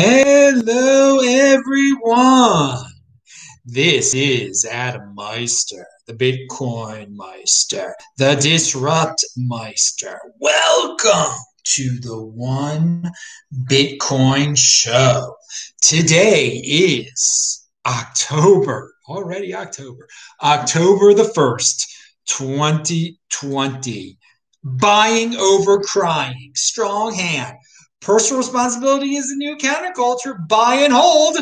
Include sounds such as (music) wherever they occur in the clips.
Hello, everyone. This is Adam Meister, the Bitcoin Meister, the Disrupt Meister. Welcome to the One Bitcoin Show. Today is October, already October, October the 1st, 2020. Buying over crying, strong hand Personal responsibility is the new counterculture. Buy and hold.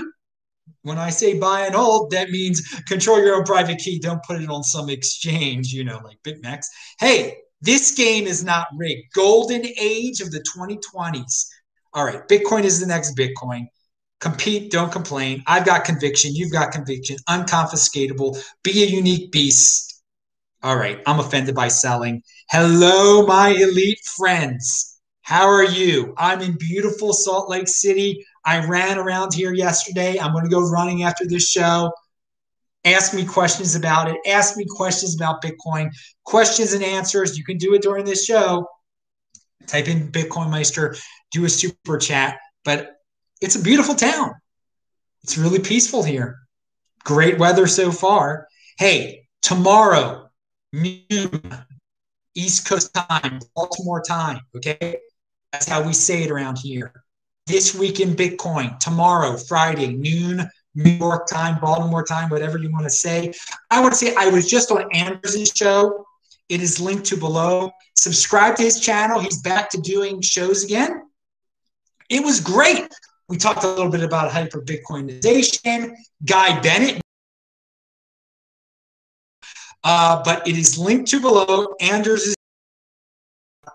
When I say buy and hold, that means control your own private key. Don't put it on some exchange, you know, like BitMEX. Hey, this game is not rigged. Golden age of the 2020s. All right, Bitcoin is the next Bitcoin. Compete, don't complain. I've got conviction. You've got conviction. Unconfiscatable. Be a unique beast. All right, I'm offended by selling. Hello, my elite friends. How are you? I'm in beautiful Salt Lake City. I ran around here yesterday. I'm going to go running after this show. Ask me questions about it. Ask me questions about Bitcoin. Questions and answers. You can do it during this show. Type in Bitcoin Meister, do a super chat. But it's a beautiful town. It's really peaceful here. Great weather so far. Hey, tomorrow, noon, East Coast time, Baltimore time. Okay. That's how we say it around here. This week in Bitcoin, tomorrow, Friday, noon, New York time, Baltimore time, whatever you want to say. I want to say I was just on Anderson's show. It is linked to below. Subscribe to his channel. He's back to doing shows again. It was great. We talked a little bit about hyper Bitcoinization. Guy Bennett. Uh, but it is linked to below. Anders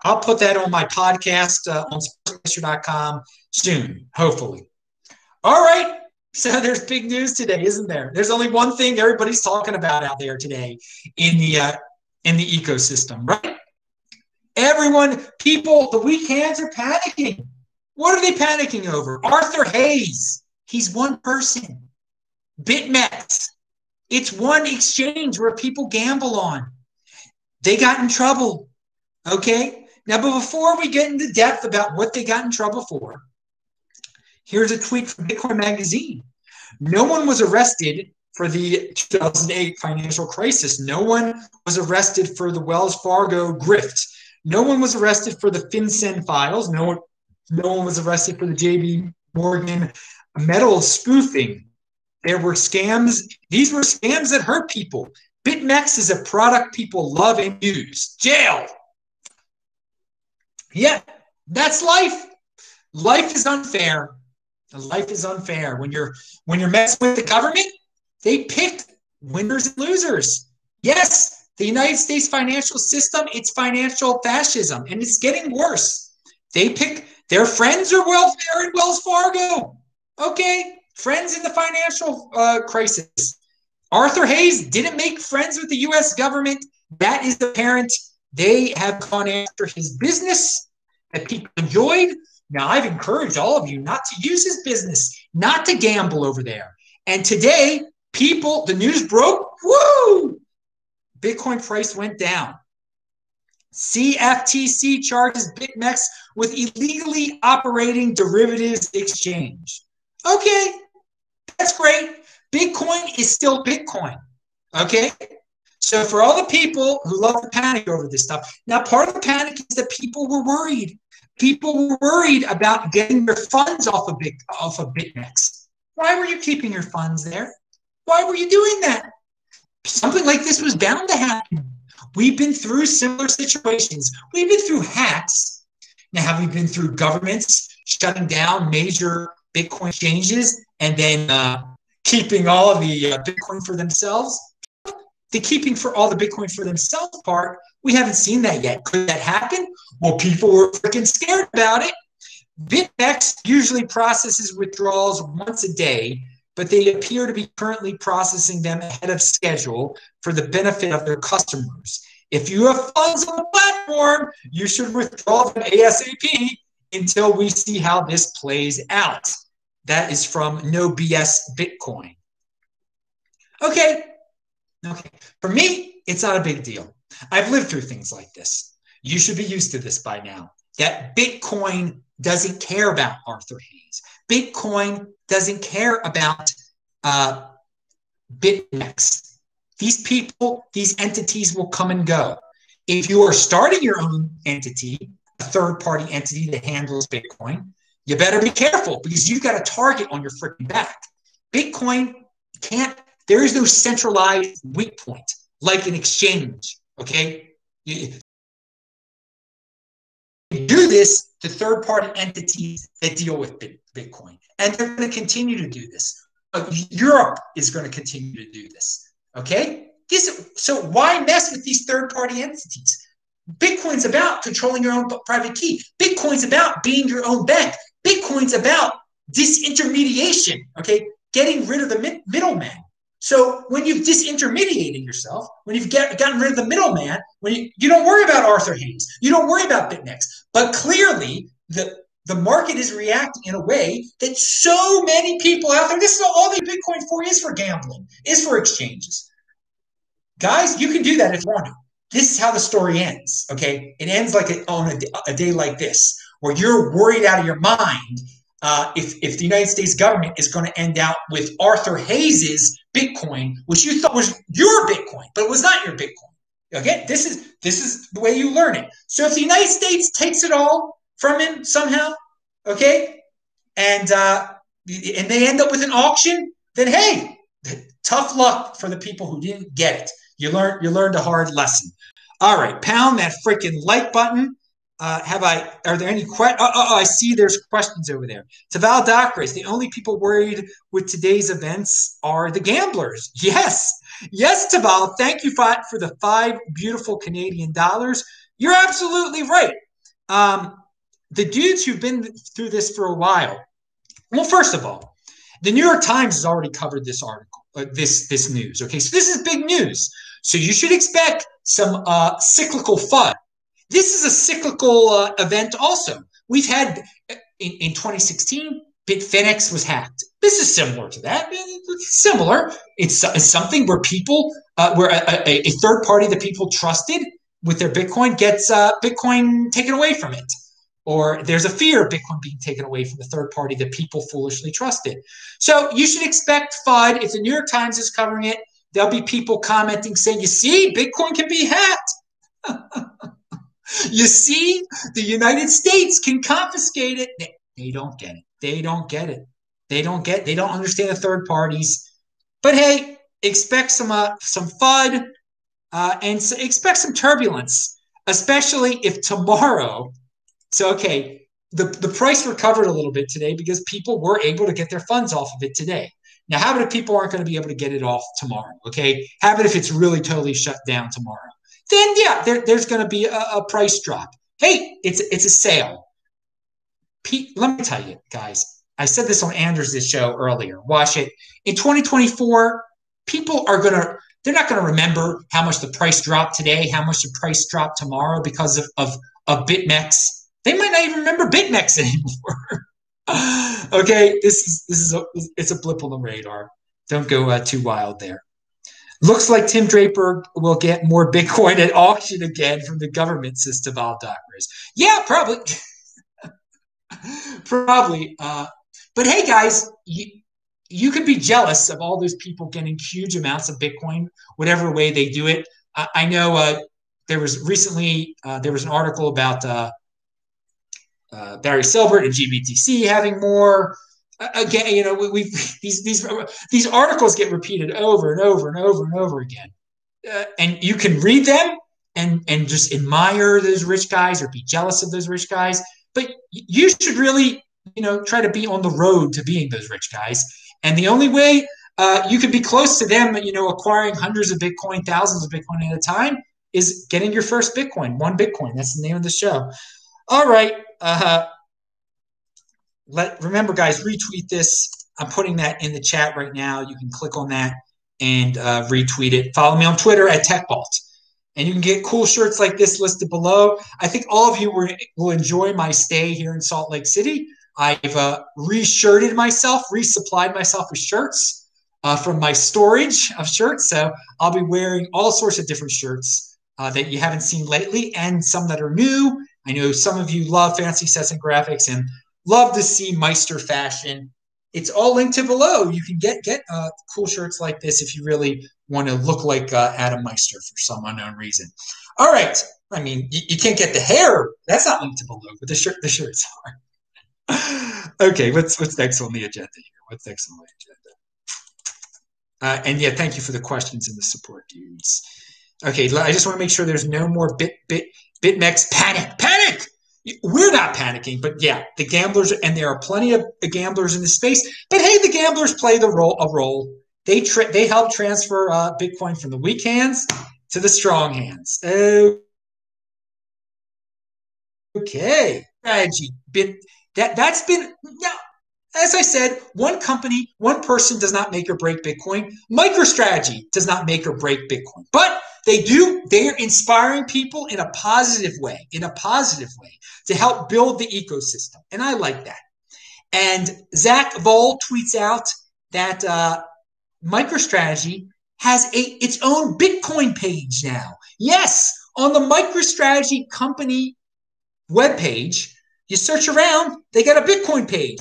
I'll put that on my podcast uh, on sportsmeister.com soon, hopefully. All right. So (laughs) there's big news today, isn't there? There's only one thing everybody's talking about out there today in the uh, in the ecosystem, right? Everyone, people, the weak hands are panicking. What are they panicking over? Arthur Hayes. He's one person. BitMEX. It's one exchange where people gamble on. They got in trouble. Okay. Now, but before we get into depth about what they got in trouble for, here's a tweet from Bitcoin Magazine. No one was arrested for the 2008 financial crisis. No one was arrested for the Wells Fargo grift. No one was arrested for the FinCEN files. No one, no one was arrested for the JP Morgan metal spoofing. There were scams. These were scams that hurt people. BitMEX is a product people love and use. Jail. Yeah, that's life. Life is unfair. Life is unfair. When you're when you're messing with the government, they pick winners and losers. Yes, the United States financial system, it's financial fascism, and it's getting worse. They pick their friends are welfare and Wells Fargo. Okay, friends in the financial uh, crisis. Arthur Hayes didn't make friends with the U.S. government. That is apparent they have gone after his business that people enjoyed. Now, I've encouraged all of you not to use his business, not to gamble over there. And today, people, the news broke, woo! Bitcoin price went down. CFTC charges BitMEX with illegally operating derivatives exchange. Okay, that's great. Bitcoin is still Bitcoin. Okay, so for all the people who love to panic over this stuff, now part of the panic is that people were worried. People were worried about getting their funds off of Bit off of BitMEX. Why were you keeping your funds there? Why were you doing that? Something like this was bound to happen. We've been through similar situations. We've been through hacks. Now, have we been through governments shutting down major Bitcoin exchanges and then uh, keeping all of the uh, Bitcoin for themselves? The keeping for all the Bitcoin for themselves part, we haven't seen that yet. Could that happen? Well, people were freaking scared about it. BitMEX usually processes withdrawals once a day, but they appear to be currently processing them ahead of schedule for the benefit of their customers. If you have funds on the platform, you should withdraw them ASAP until we see how this plays out. That is from No BS Bitcoin. Okay, Okay. For me, it's not a big deal. I've lived through things like this. You should be used to this by now. That Bitcoin doesn't care about Arthur Hayes. Bitcoin doesn't care about uh, BitMEX. These people, these entities will come and go. If you are starting your own entity, a third party entity that handles Bitcoin, you better be careful because you've got a target on your freaking back. Bitcoin can't, there is no centralized weak point like an exchange. Okay. You, do this to third party entities that deal with Bitcoin. And they're going to continue to do this. Uh, Europe is going to continue to do this. Okay? This, so why mess with these third party entities? Bitcoin's about controlling your own private key. Bitcoin's about being your own bank. Bitcoin's about disintermediation, okay? Getting rid of the middleman. So when you've disintermediated yourself, when you've get, gotten rid of the middleman, when you, you don't worry about Arthur Hayes, you don't worry about BitMEX. But clearly, the the market is reacting in a way that so many people out there, this is all the Bitcoin for is for gambling, is for exchanges. Guys, you can do that if you want to. This is how the story ends. Okay. It ends like a, on a, a day like this, where you're worried out of your mind uh, if, if the United States government is going to end out with Arthur Hayes's Bitcoin, which you thought was your Bitcoin, but it was not your Bitcoin. Okay, this is this is the way you learn it. So if the United States takes it all from him somehow, okay, and uh, and they end up with an auction, then hey, tough luck for the people who didn't get it. You learned you learned a hard lesson. All right, pound that freaking like button. Uh, have I? Are there any questions? Oh, oh, oh, I see. There's questions over there. Taval Docris, the only people worried with today's events are the gamblers. (laughs) Yes, yes, Taval. Thank you for, for the five beautiful Canadian dollars. You're absolutely right. Um, the dudes who've been through this for a while. Well, first of all, the New York Times has already covered this article, uh, this this news. Okay, so this is big news. So you should expect some uh, cyclical FUD this is a cyclical uh, event also. We've had in, in 2016, Bitfinex was hacked. This is similar to that. It's similar. It's, it's something where people, uh, where a, a, a, third party that people trusted with their Bitcoin gets uh, Bitcoin taken away from it. Or there's a fear of Bitcoin being taken away from the third party that people foolishly trusted. So you should expect FUD. If the New York Times is covering it, there'll be people commenting saying, you see, Bitcoin can be hacked. (laughs) You see, the United States can confiscate it. They, they don't get it. They don't get it. They don't get. They don't understand the third parties. But hey, expect some uh, some FUD uh, and so expect some turbulence, especially if tomorrow. So okay, the the price recovered a little bit today because people were able to get their funds off of it today. Now, how about if people aren't going to be able to get it off tomorrow? Okay, how about if it's really totally shut down tomorrow? Then yeah, there, there's going to be a, a, price drop. Hey, it's it's a sale. Pete, let me tell you, guys. I said this on Anders' show earlier. Watch it. In 2024, people are going to they're not going to remember how much the price dropped today, how much the price dropped tomorrow because of of, of BitMEX. They might not even remember BitMEX (laughs) anymore. okay, this is this is a it's a blip on the radar. Don't go uh, too wild there. Looks like Tim Draper will get more Bitcoin at auction again from the government system, all doctors. Yeah, probably. (laughs) probably. Uh, but hey, guys, you, you could be jealous of all those people getting huge amounts of Bitcoin, whatever way they do it. I, I know uh, there was recently uh, there was an article about uh, uh Barry Silbert and GBTC having more again, you know, we, we these these these articles get repeated over and over and over and over again, uh, and you can read them and and just admire those rich guys or be jealous of those rich guys. But you should really, you know, try to be on the road to being those rich guys. And the only way uh, you can be close to them, you know, acquiring hundreds of Bitcoin, thousands of Bitcoin at a time, is getting your first Bitcoin, one Bitcoin. That's the name of the show. All right. Uh, let remember, guys, retweet this. I'm putting that in the chat right now. You can click on that and uh, retweet it. Follow me on Twitter at TechBalt. And you can get cool shirts like this listed below. I think all of you were, will enjoy my stay here in Salt Lake City. I've uh, reshirted myself, resupplied myself with shirts uh, from my storage of shirts. So I'll be wearing all sorts of different shirts uh, that you haven't seen lately and some that are new I know some of you love fancy sets and graphics and love to see Meister fashion. It's all linked to below. You can get get uh, cool shirts like this if you really want to look like uh, Adam Meister for some unknown reason. All right. I mean, you, you, can't get the hair. That's not linked to below, but the shirt the shirts are. (laughs) okay, what's what's next on the agenda here? What's next on the agenda? Uh, and yeah, thank you for the questions and the support, dudes. Okay, I just want to make sure there's no more bit bit BitMEX panic. Panic! We're not panicking, but yeah, the gamblers, and there are plenty of gamblers in the space. But hey, the gamblers play the role a role. They tra- they help transfer uh, Bitcoin from the weak hands to the strong hands. Okay, strategy. That that's been now. As I said, one company, one person does not make or break Bitcoin. MicroStrategy does not make or break Bitcoin, but they do, they're inspiring people in a positive way, in a positive way to help build the ecosystem. And I like that. And Zach Vol tweets out that uh, MicroStrategy has a its own Bitcoin page now. Yes, on the MicroStrategy company webpage, you search around, they got a Bitcoin page.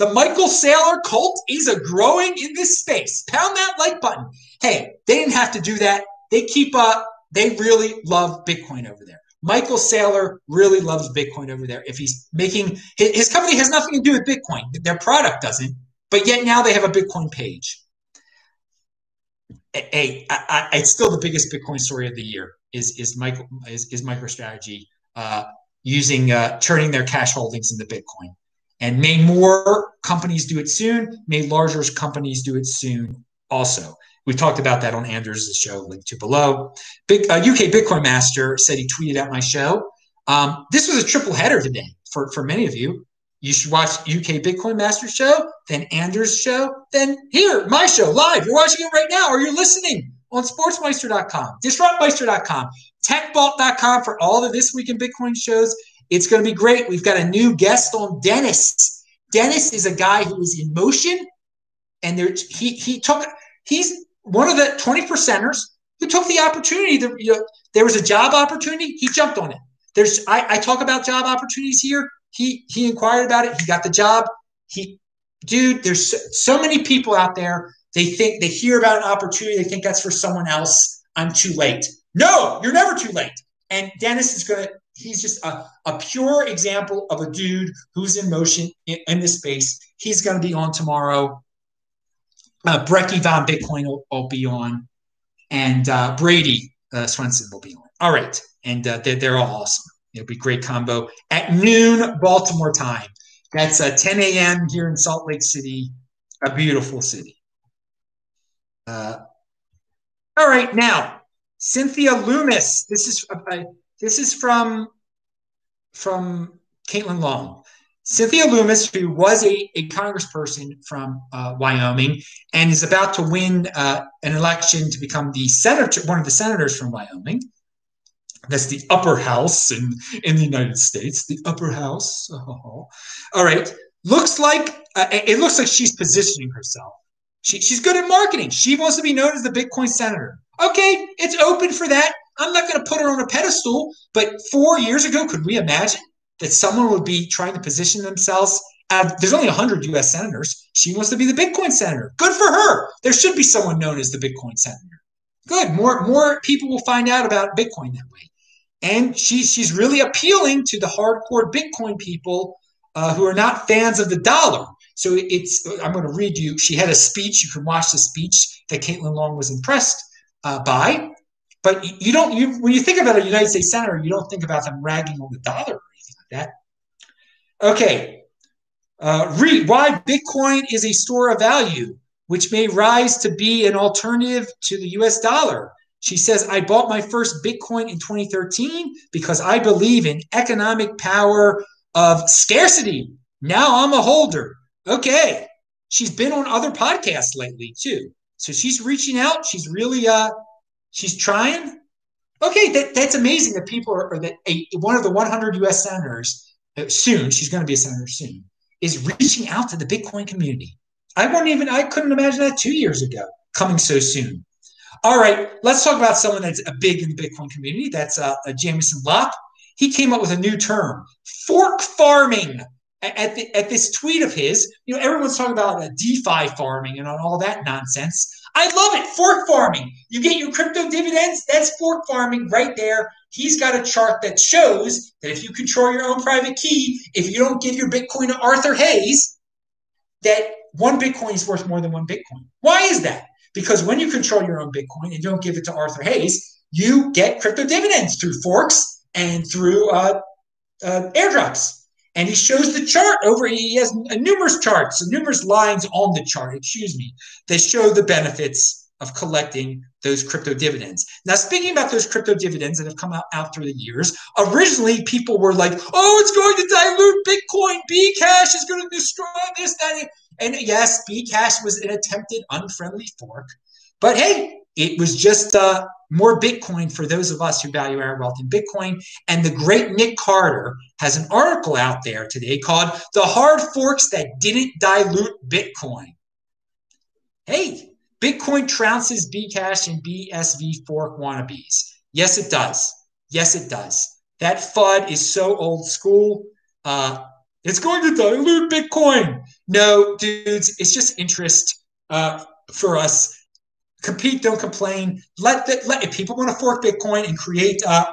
The Michael Saylor cult is a growing in this space. Pound that like button. Hey, they didn't have to do that they keep up. They really love Bitcoin over there. Michael Saylor really loves Bitcoin over there. If he's making his company has nothing to do with Bitcoin, their product doesn't, but yet now they have a Bitcoin page. Hey, I, I, it's still the biggest Bitcoin story of the year. Is is Michael is, is MicroStrategy uh, using uh, turning their cash holdings into Bitcoin? And may more companies do it soon. May larger companies do it soon also. We talked about that on Anders' show, link to below. Big uh, UK Bitcoin Master said he tweeted at my show. Um, this was a triple header today for, for many of you. You should watch UK Bitcoin Master show, then Anders' show, then here, my show live. You're watching it right now, or you're listening on sportsmeister.com, disruptmeister.com, techbalt.com for all the This Week in Bitcoin shows. It's going to be great. We've got a new guest on Dennis. Dennis is a guy who is in motion, and there he he took he's one of the 20 percenters who took the opportunity. To, you know, there was a job opportunity. He jumped on it. There's I, I talk about job opportunities here. He he inquired about it. He got the job. He dude, there's so, so many people out there. They think they hear about an opportunity. They think that's for someone else. I'm too late. No, you're never too late. And Dennis is gonna. He's just a, a pure example of a dude who's in motion in, in this space. He's going to be on tomorrow. Uh, Brecky Von Bitcoin will, will, be on, and uh, Brady uh, Swenson will be on. All right, and uh, they're, they're all awesome. It'll be great combo at noon Baltimore time. That's uh, 10 a.m. here in Salt Lake City, a beautiful city. Uh, all right, now Cynthia Lummis. This is uh, this is from from Caitlin Long. Cynthia Lummis, who was a, a congressperson from uh, Wyoming and is about to win uh, an election to become the senator, one of the senators from Wyoming. That's the upper house in, in the United States, the upper house. Oh. All right. Looks like uh, it looks like she's positioning herself. She, she's good at marketing. She wants to be known as the Bitcoin senator. Okay, it's open for that. I'm not going to put her on a pedestal, but four years ago, could we imagine that someone would be trying to position themselves. Uh, there's only 100 U.S. senators. She wants to be the Bitcoin senator. Good for her. There should be someone known as the Bitcoin senator. Good. More more people will find out about Bitcoin that way. And she's she's really appealing to the hardcore Bitcoin people uh, who are not fans of the dollar. So it's I'm going to read you. She had a speech. You can watch the speech that Caitlin Long was impressed uh, by. But you don't you when you think about a United States senator, you don't think about them ragging on the dollar or anything like that. Okay. Uh, read why Bitcoin is a store of value, which may rise to be an alternative to the US dollar. She says, I bought my first Bitcoin in 2013 because I believe in economic power of scarcity. Now I'm a holder. Okay. She's been on other podcasts lately too. So she's reaching out. She's really uh she's trying. Okay, that, that's amazing that people are, that a, one of the 100 U.S. senators uh, soon, she's going to be a senator soon, is reaching out to the Bitcoin community. I wouldn't even, I couldn't imagine that two years ago, coming so soon. All right, let's talk about someone that's a big in the Bitcoin community. That's uh, Jameson Lopp. he came up with a new term, fork farming. At, the, at this tweet of his, you know, everyone's talking about DeFi farming and all that nonsense. I love it. Fork farming. You get your crypto dividends. That's fork farming right there. He's got a chart that shows that if you control your own private key, if you don't give your Bitcoin to Arthur Hayes, that one Bitcoin is worth more than one Bitcoin. Why is that? Because when you control your own Bitcoin and don't give it to Arthur Hayes, you get crypto dividends through forks and through uh, uh, airdrops. And he shows the chart over. He has numerous charts, numerous lines on the chart, excuse me, that show the benefits of collecting those crypto dividends. Now, speaking about those crypto dividends that have come out, through the years, originally people were like, oh, it's going to dilute Bitcoin. Bcash is going to destroy this, that. And yes, Bcash was an attempted unfriendly fork. But hey, it was just uh, more Bitcoin for those of us who value our wealth in Bitcoin. And the great Nick Carter has an article out there today called The Hard Forks That Didn't Dilute Bitcoin. Hey, Bitcoin trounces Bcash and BSV fork wannabes. Yes, it does. Yes, it does. That FUD is so old school. Uh, it's going to dilute Bitcoin. No, dudes, it's just interest uh, for us compete, don't complain. Let the, let if people want to fork Bitcoin and create uh,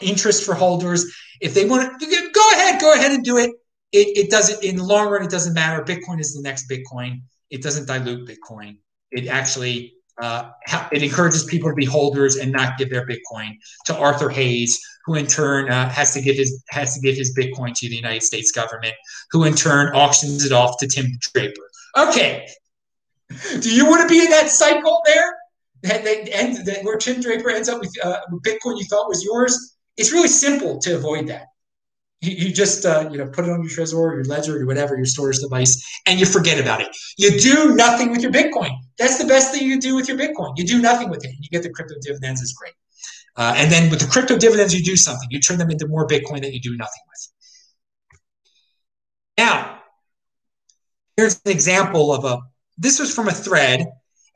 interest for holders, if they want to go ahead, go ahead and do it. It, it doesn't in the long run. It doesn't matter. Bitcoin is the next Bitcoin. It doesn't dilute Bitcoin. It actually uh, it encourages people to be holders and not give their Bitcoin to Arthur Hayes, who in turn uh, has to give his has to give his Bitcoin to the United States government, who in turn auctions it off to Tim Draper. Okay, do you want to be in that cycle there? That, that ends, that where Tim Draper ends up with, uh, Bitcoin you thought was yours? It's really simple to avoid that. You, you just uh, you know put it on your Trezor, or your Ledger, or whatever your storage device, and you forget about it. You do nothing with your Bitcoin. That's the best thing you can do with your Bitcoin. You do nothing with it. You get the crypto dividends. Is great. Uh, and then with the crypto dividends, you do something. You turn them into more Bitcoin that you do nothing with. Now, here's an example of a this was from a thread,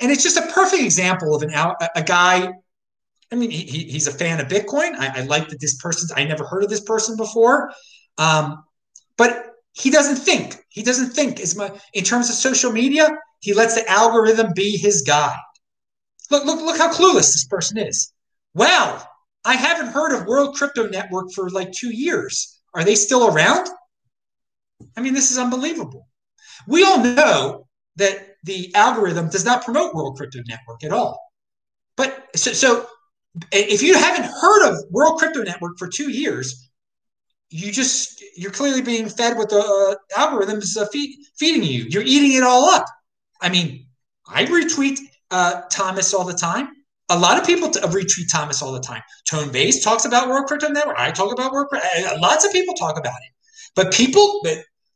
and it's just a perfect example of an a guy. I mean, he, he's a fan of Bitcoin. I, I like that this person's. I never heard of this person before, um, but he doesn't think. He doesn't think as much in terms of social media. He lets the algorithm be his guide. Look, look, look how clueless this person is. Wow, I haven't heard of World Crypto Network for like two years. Are they still around? I mean, this is unbelievable. We all know that the algorithm does not promote World Crypto Network at all. But so, so if you haven't heard of World Crypto Network for two years, you just you're clearly being fed what the uh, algorithms uh, feed, feeding you. You're eating it all up. I mean, I retweet uh, Thomas all the time. A lot of people t- retweet Thomas all the time. Tone Vays talks about World Crypto Network. I talk about World. Uh, lots of people talk about it, but people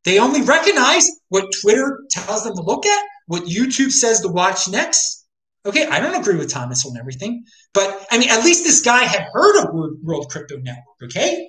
they only recognize what Twitter tells them to look at what YouTube says to watch next. Okay, I don't agree with Thomas on everything, but I mean, at least this guy had heard of World Crypto Network. Okay,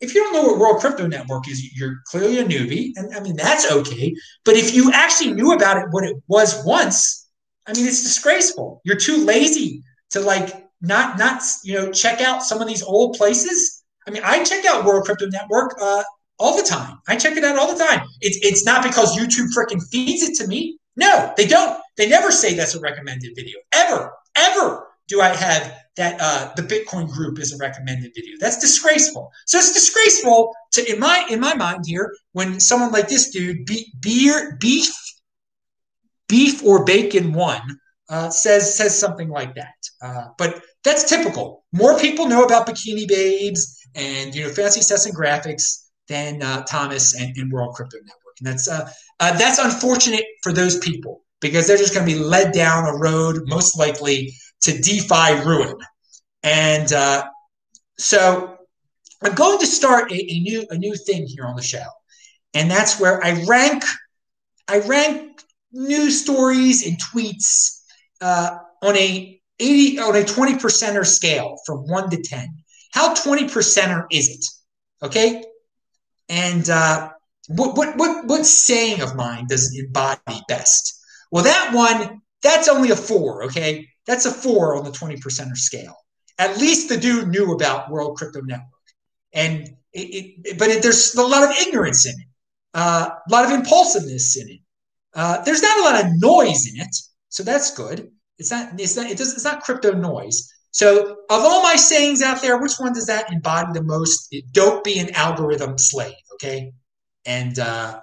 if you don't know what World Crypto Network is, you're clearly a newbie, and I mean that's okay. But if you actually knew about it, what it was once, I mean, it's disgraceful. You're too lazy to like not not you know check out some of these old places. I mean, I check out World Crypto Network uh, all the time. I check it out all the time. It's it's not because YouTube freaking feeds it to me. No, they don't. They never say that's a recommended video. Ever, ever do I have that uh, the Bitcoin group is a recommended video. That's disgraceful. So it's disgraceful to in my in my mind here when someone like this dude, be, beer, beef, beef or bacon one, uh, says says something like that. Uh, but that's typical. More people know about Bikini Babes and you know fancy sets and graphics than uh, Thomas and, and World Crypto Network. And that's uh, uh, that's unfortunate for those people because they're just going to be led down a road, most likely to DeFi ruin. And uh, so I'm going to start a, a, new a new thing here on the show, and that's where I rank I rank news stories and tweets uh, on a 80 on a 20 percenter scale from one to 10. How 20 percenter is it? Okay. And uh, what, what, what, what saying of mine does it embody best? Well, that one, that's only a four, okay? That's a four on the 20 percenter scale. At least the dude knew about World Crypto Network. and it, it, but it, there's a lot of ignorance in it, uh, a lot of impulsiveness in it. Uh, there's not a lot of noise in it, so that's good. It's not. It's not. It does. It's not crypto noise. So, of all my sayings out there, which one does that embody the most? Don't be an algorithm slave. Okay, and uh,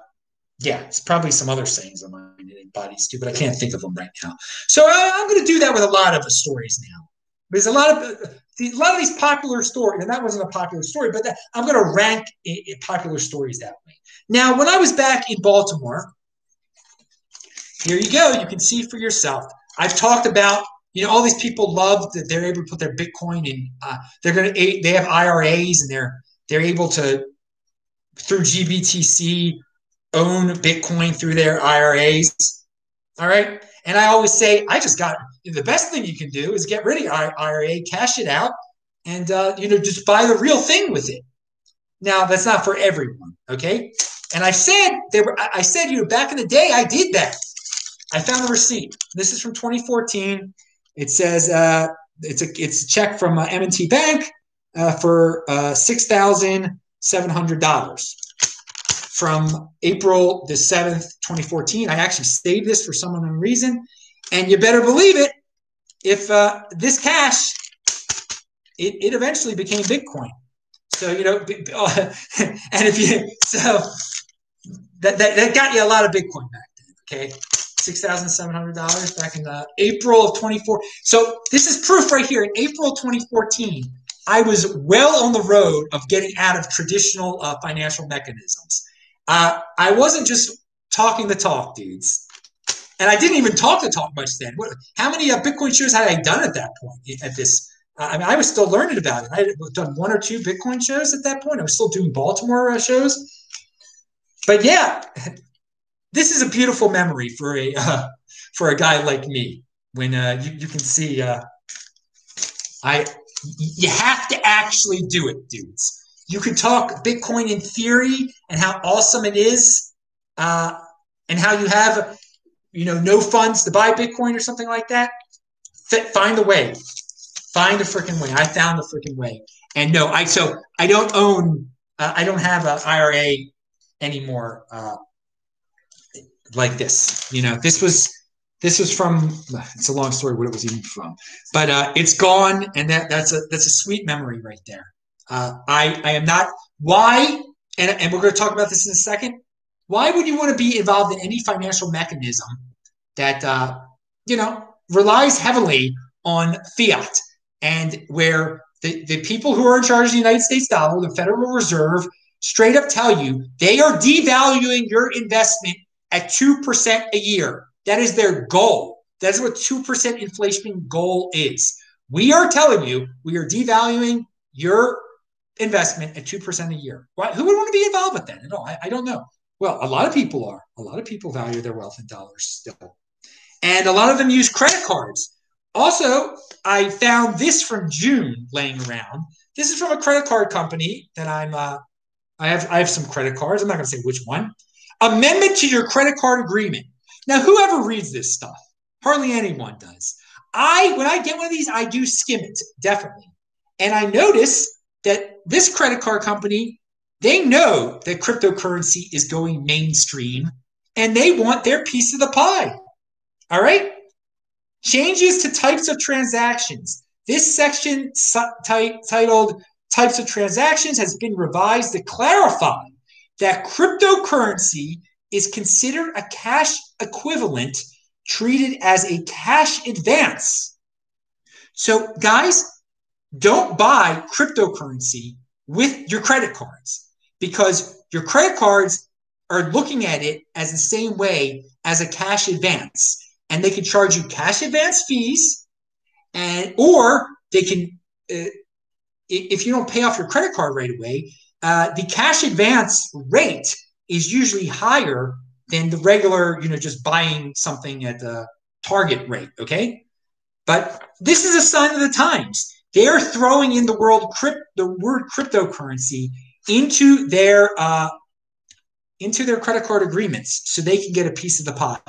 yeah, it's probably some other sayings of mine it embodies too, but I can't think of them right now. So I, am going to do that with a lot of the stories now. There's a lot of a lot of these popular stories, and that wasn't a popular story, but that, I'm going to rank popular stories that way. Now, when I was back in Baltimore, here you go. You can see for yourself. I've talked about you know all these people love that they're able to put their Bitcoin in. Uh, they're going to they have IRAs and they're they're able to through GBTC own Bitcoin through their IRAs. All right. And I always say, I just got the best thing you can do is get rid of your IRA, cash it out, and uh, you know just buy the real thing with it. Now that's not for everyone, okay? And I said there were. I said you know back in the day I did that. I found the receipt. This is from 2014. It says uh, it's a it's a check from uh, M&T Bank uh, for uh, six thousand seven hundred dollars from April the 7th, 2014. I actually saved this for some unknown reason. And you better believe it, if uh, this cash, it, it eventually became Bitcoin. So, you know, (laughs) and if you, so that, that, that got you a lot of Bitcoin back then, okay? $6,700 back in uh, April of 24. So this is proof right here. In April 2014, I was well on the road of getting out of traditional uh, financial mechanisms. Uh, I wasn't just talking the talk, dudes. And I didn't even talk the talk much then. What, how many uh, Bitcoin shows had I done at that point? At this, I mean, I was still learning about it. I had done one or two Bitcoin shows at that point. I was still doing Baltimore uh, shows. But yeah, (laughs) this is a beautiful memory for a uh, for a guy like me. When uh, you, you can see, I you have to actually do it, dudes. You can talk Bitcoin in theory and how awesome it is, uh, and how you have, you know, no funds to buy Bitcoin or something like that. Find a way. Find a freaking way. I found the freaking way. And no, I so I don't own. Uh, I don't have an IRA anymore. Uh, like this, you know, this was this is from. It's a long story what it was even from, but uh, it's gone, and that that's a that's a sweet memory right there. Uh, I, I am not. Why? And, and we're going to talk about this in a second. Why would you want to be involved in any financial mechanism that, uh, you know, relies heavily on fiat and where the, the people who are in charge of the United States dollar, the Federal Reserve, straight up tell you they are devaluing your investment at 2% a year. That is their goal. That is what 2% inflation goal is. We are telling you we are devaluing your investment at 2% a year. Why, who would want to be involved with that at all? I, I don't know. Well, a lot of people are. A lot of people value their wealth in dollars still. And a lot of them use credit cards. Also, I found this from June laying around. This is from a credit card company that I'm uh, I have I have some credit cards. I'm not going to say which one. Amendment to your credit card agreement. Now, whoever reads this stuff? Hardly anyone does. I when I get one of these, I do skim it definitely, and I notice that this credit card company, they know that cryptocurrency is going mainstream and they want their piece of the pie. All right? Changes to types of transactions. This section t- titled Types of Transactions has been revised to clarify that cryptocurrency is considered a cash equivalent treated as a cash advance. So, guys, don't buy cryptocurrency with your credit cards because your credit cards are looking at it as the same way as a cash advance and they can charge you cash advance fees and or they can uh, if you don't pay off your credit card right away uh, the cash advance rate is usually higher than the regular you know just buying something at the target rate okay but this is a sign of the times they're throwing in the world crypt, the word cryptocurrency into their uh, into their credit card agreements so they can get a piece of the pie.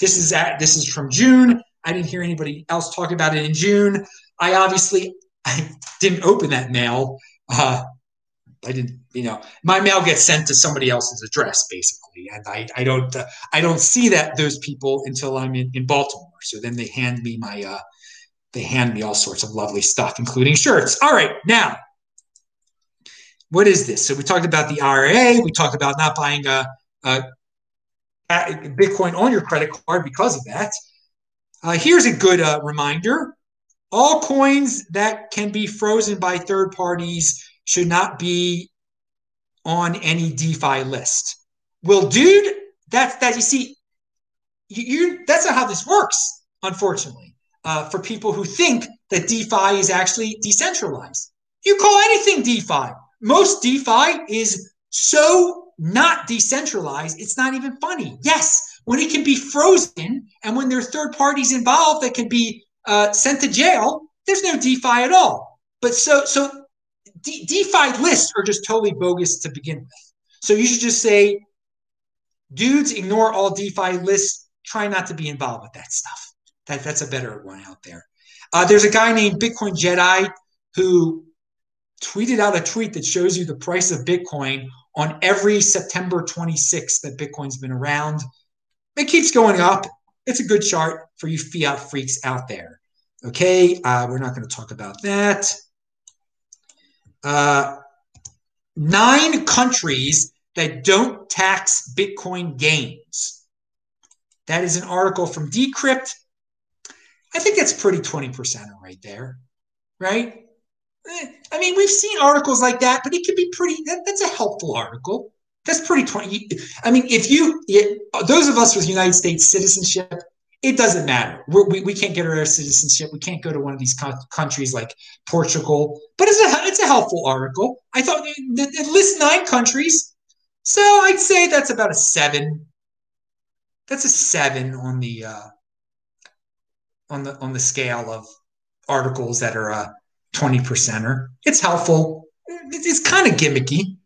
This is at, this is from June. I didn't hear anybody else talk about it in June. I obviously (laughs) I didn't open that mail Uh, I didn't, you know, my mail gets sent to somebody else's address basically, and I, I don't, uh, I don't see that those people until I'm in, in Baltimore. So then they hand me my, uh, they hand me all sorts of lovely stuff, including shirts. All right, now, what is this? So we talked about the IRA. We talked about not buying a, a, Bitcoin on your credit card because of that. Uh, here's a good uh, reminder: all coins that can be frozen by third parties should not be on any DeFi list. Well, dude, that's that. You see, you, you that's not how this works. Unfortunately, uh, for people who think that DeFi is actually decentralized, you call anything DeFi. Most DeFi is so not decentralized, it's not even funny. Yes, when it can be frozen and when there are third parties involved that can be uh, sent to jail, there's no DeFi at all. But so so De- DeFi lists are just totally bogus to begin with. So you should just say, dudes, ignore all DeFi lists. Try not to be involved with that stuff. That, that's a better one out there. Uh, there's a guy named Bitcoin Jedi who tweeted out a tweet that shows you the price of Bitcoin on every September 26th that Bitcoin's been around. It keeps going up. It's a good chart for you fiat freaks out there. Okay, uh, we're not going to talk about that uh, nine countries that don't tax Bitcoin gains. That is an article from Decrypt. I think that's pretty 20% right there, right? Eh, I mean, we've seen articles like that, but it can be pretty, that, that's a helpful article. That's pretty 20. I mean, if you, it, those of us with United States citizenship, it doesn't matter. We're, we we can't get our citizenship. We can't go to one of these co- countries like Portugal. But it's a it's a helpful article. I thought it, it lists nine countries, so I'd say that's about a seven. That's a seven on the uh, on the on the scale of articles that are a twenty percenter. It's helpful. It's kind of gimmicky,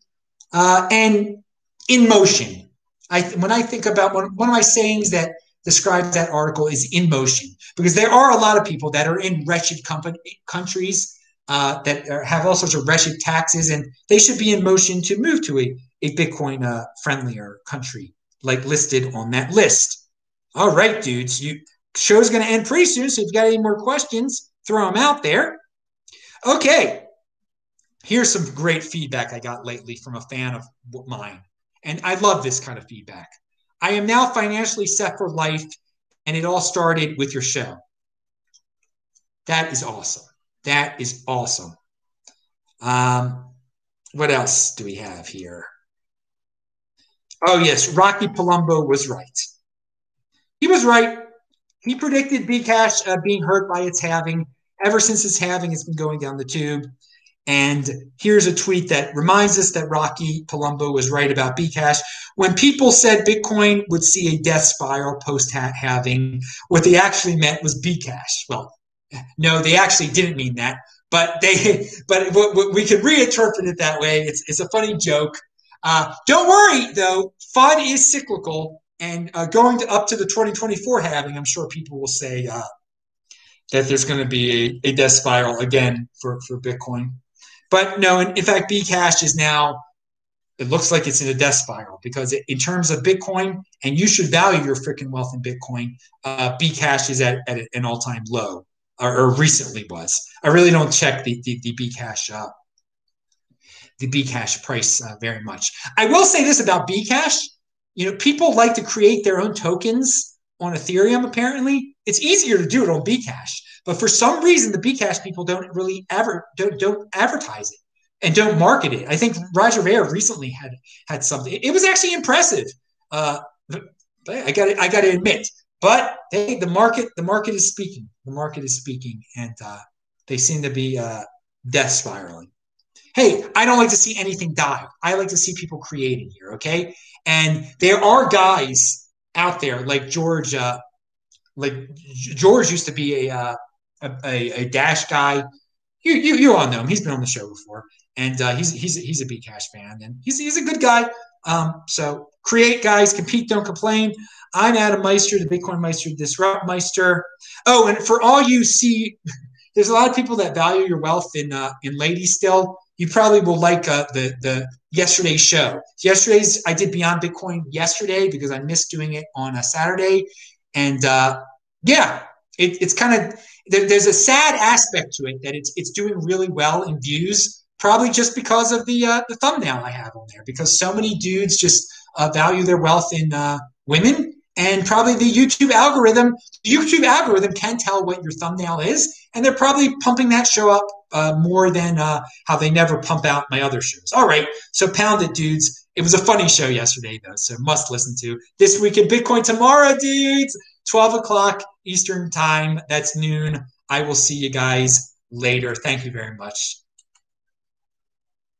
uh, and in motion. I when I think about one, one of my sayings that describes that article is in motion because there are a lot of people that are in wretched company, countries uh, that are, have all sorts of wretched taxes, and they should be in motion to move to a, a Bitcoin uh, friendlier country, like listed on that list. All right, dudes, you show's going to end pretty soon, so if you've got any more questions, throw them out there. Okay, here's some great feedback I got lately from a fan of mine, and I love this kind of feedback. I am now financially set for life, and it all started with your show. That is awesome. That is awesome. Um, what else do we have here? Oh, yes, Rocky Palumbo was right. He was right. He predicted Bcash uh, being hurt by its halving. Ever since its halving, it's been going down the tube. And here's a tweet that reminds us that Rocky Palumbo was right about Bcash. When people said Bitcoin would see a death spiral post halving, what they actually meant was Bcash. Well, no, they actually didn't mean that, but they, (laughs) but we can reinterpret it that way. It's, it's a funny joke. Uh, don't worry though, FUD is cyclical, and uh, going to, up to the 2024 halving, I'm sure people will say uh, that there's going to be a, a death spiral again for, for Bitcoin. But no, in, in fact, Bcash is now, it looks like it's in a death spiral because it, in terms of Bitcoin, and you should value your freaking wealth in Bitcoin, uh, Bcash is at, at an all time low, or, or, recently was. I really don't check the, the, the Bcash. Uh, the Bcash price uh, very much. I will say this about Bcash. You know, people like to create their own tokens on Ethereum. Apparently, it's easier to do it on Bcash. But for some reason, the Bcash people don't really ever don't, don't advertise it and don't market it. I think Roger Ver recently had had something. It was actually impressive. Uh, I got I got to admit. But hey, the market the market is speaking. The market is speaking, and uh, they seem to be uh, death spiraling. Hey, I don't like to see anything die. I like to see people creating here. Okay, and there are guys out there like George. Uh, like George used to be a uh, a, a, Dash guy. You, you you all know him. He's been on the show before, and uh, he's he's he's a Bcash fan, and he's he's a good guy. Um, so create, guys, compete, don't complain. I'm Adam Meister, the Bitcoin Meister, Disrupt Meister. Oh, and for all you see, (laughs) there's a lot of people that value your wealth in uh, in ladies still. You probably will like uh, the the yesterday's show. Yesterday's I did Beyond Bitcoin yesterday because I missed doing it on a Saturday, and uh, yeah, it, it's kind of there, there's a sad aspect to it that it's it's doing really well in views, probably just because of the uh, the thumbnail I have on there. Because so many dudes just uh, value their wealth in uh, women, and probably the YouTube algorithm, the YouTube algorithm can tell what your thumbnail is, and they're probably pumping that show up uh, more than uh, how they never pump out my other shows. All right, so pound it, dudes. It was a funny show yesterday, though, so must listen to this week in Bitcoin tomorrow, dudes. 12 o'clock Eastern time. That's noon. I will see you guys later. Thank you very much.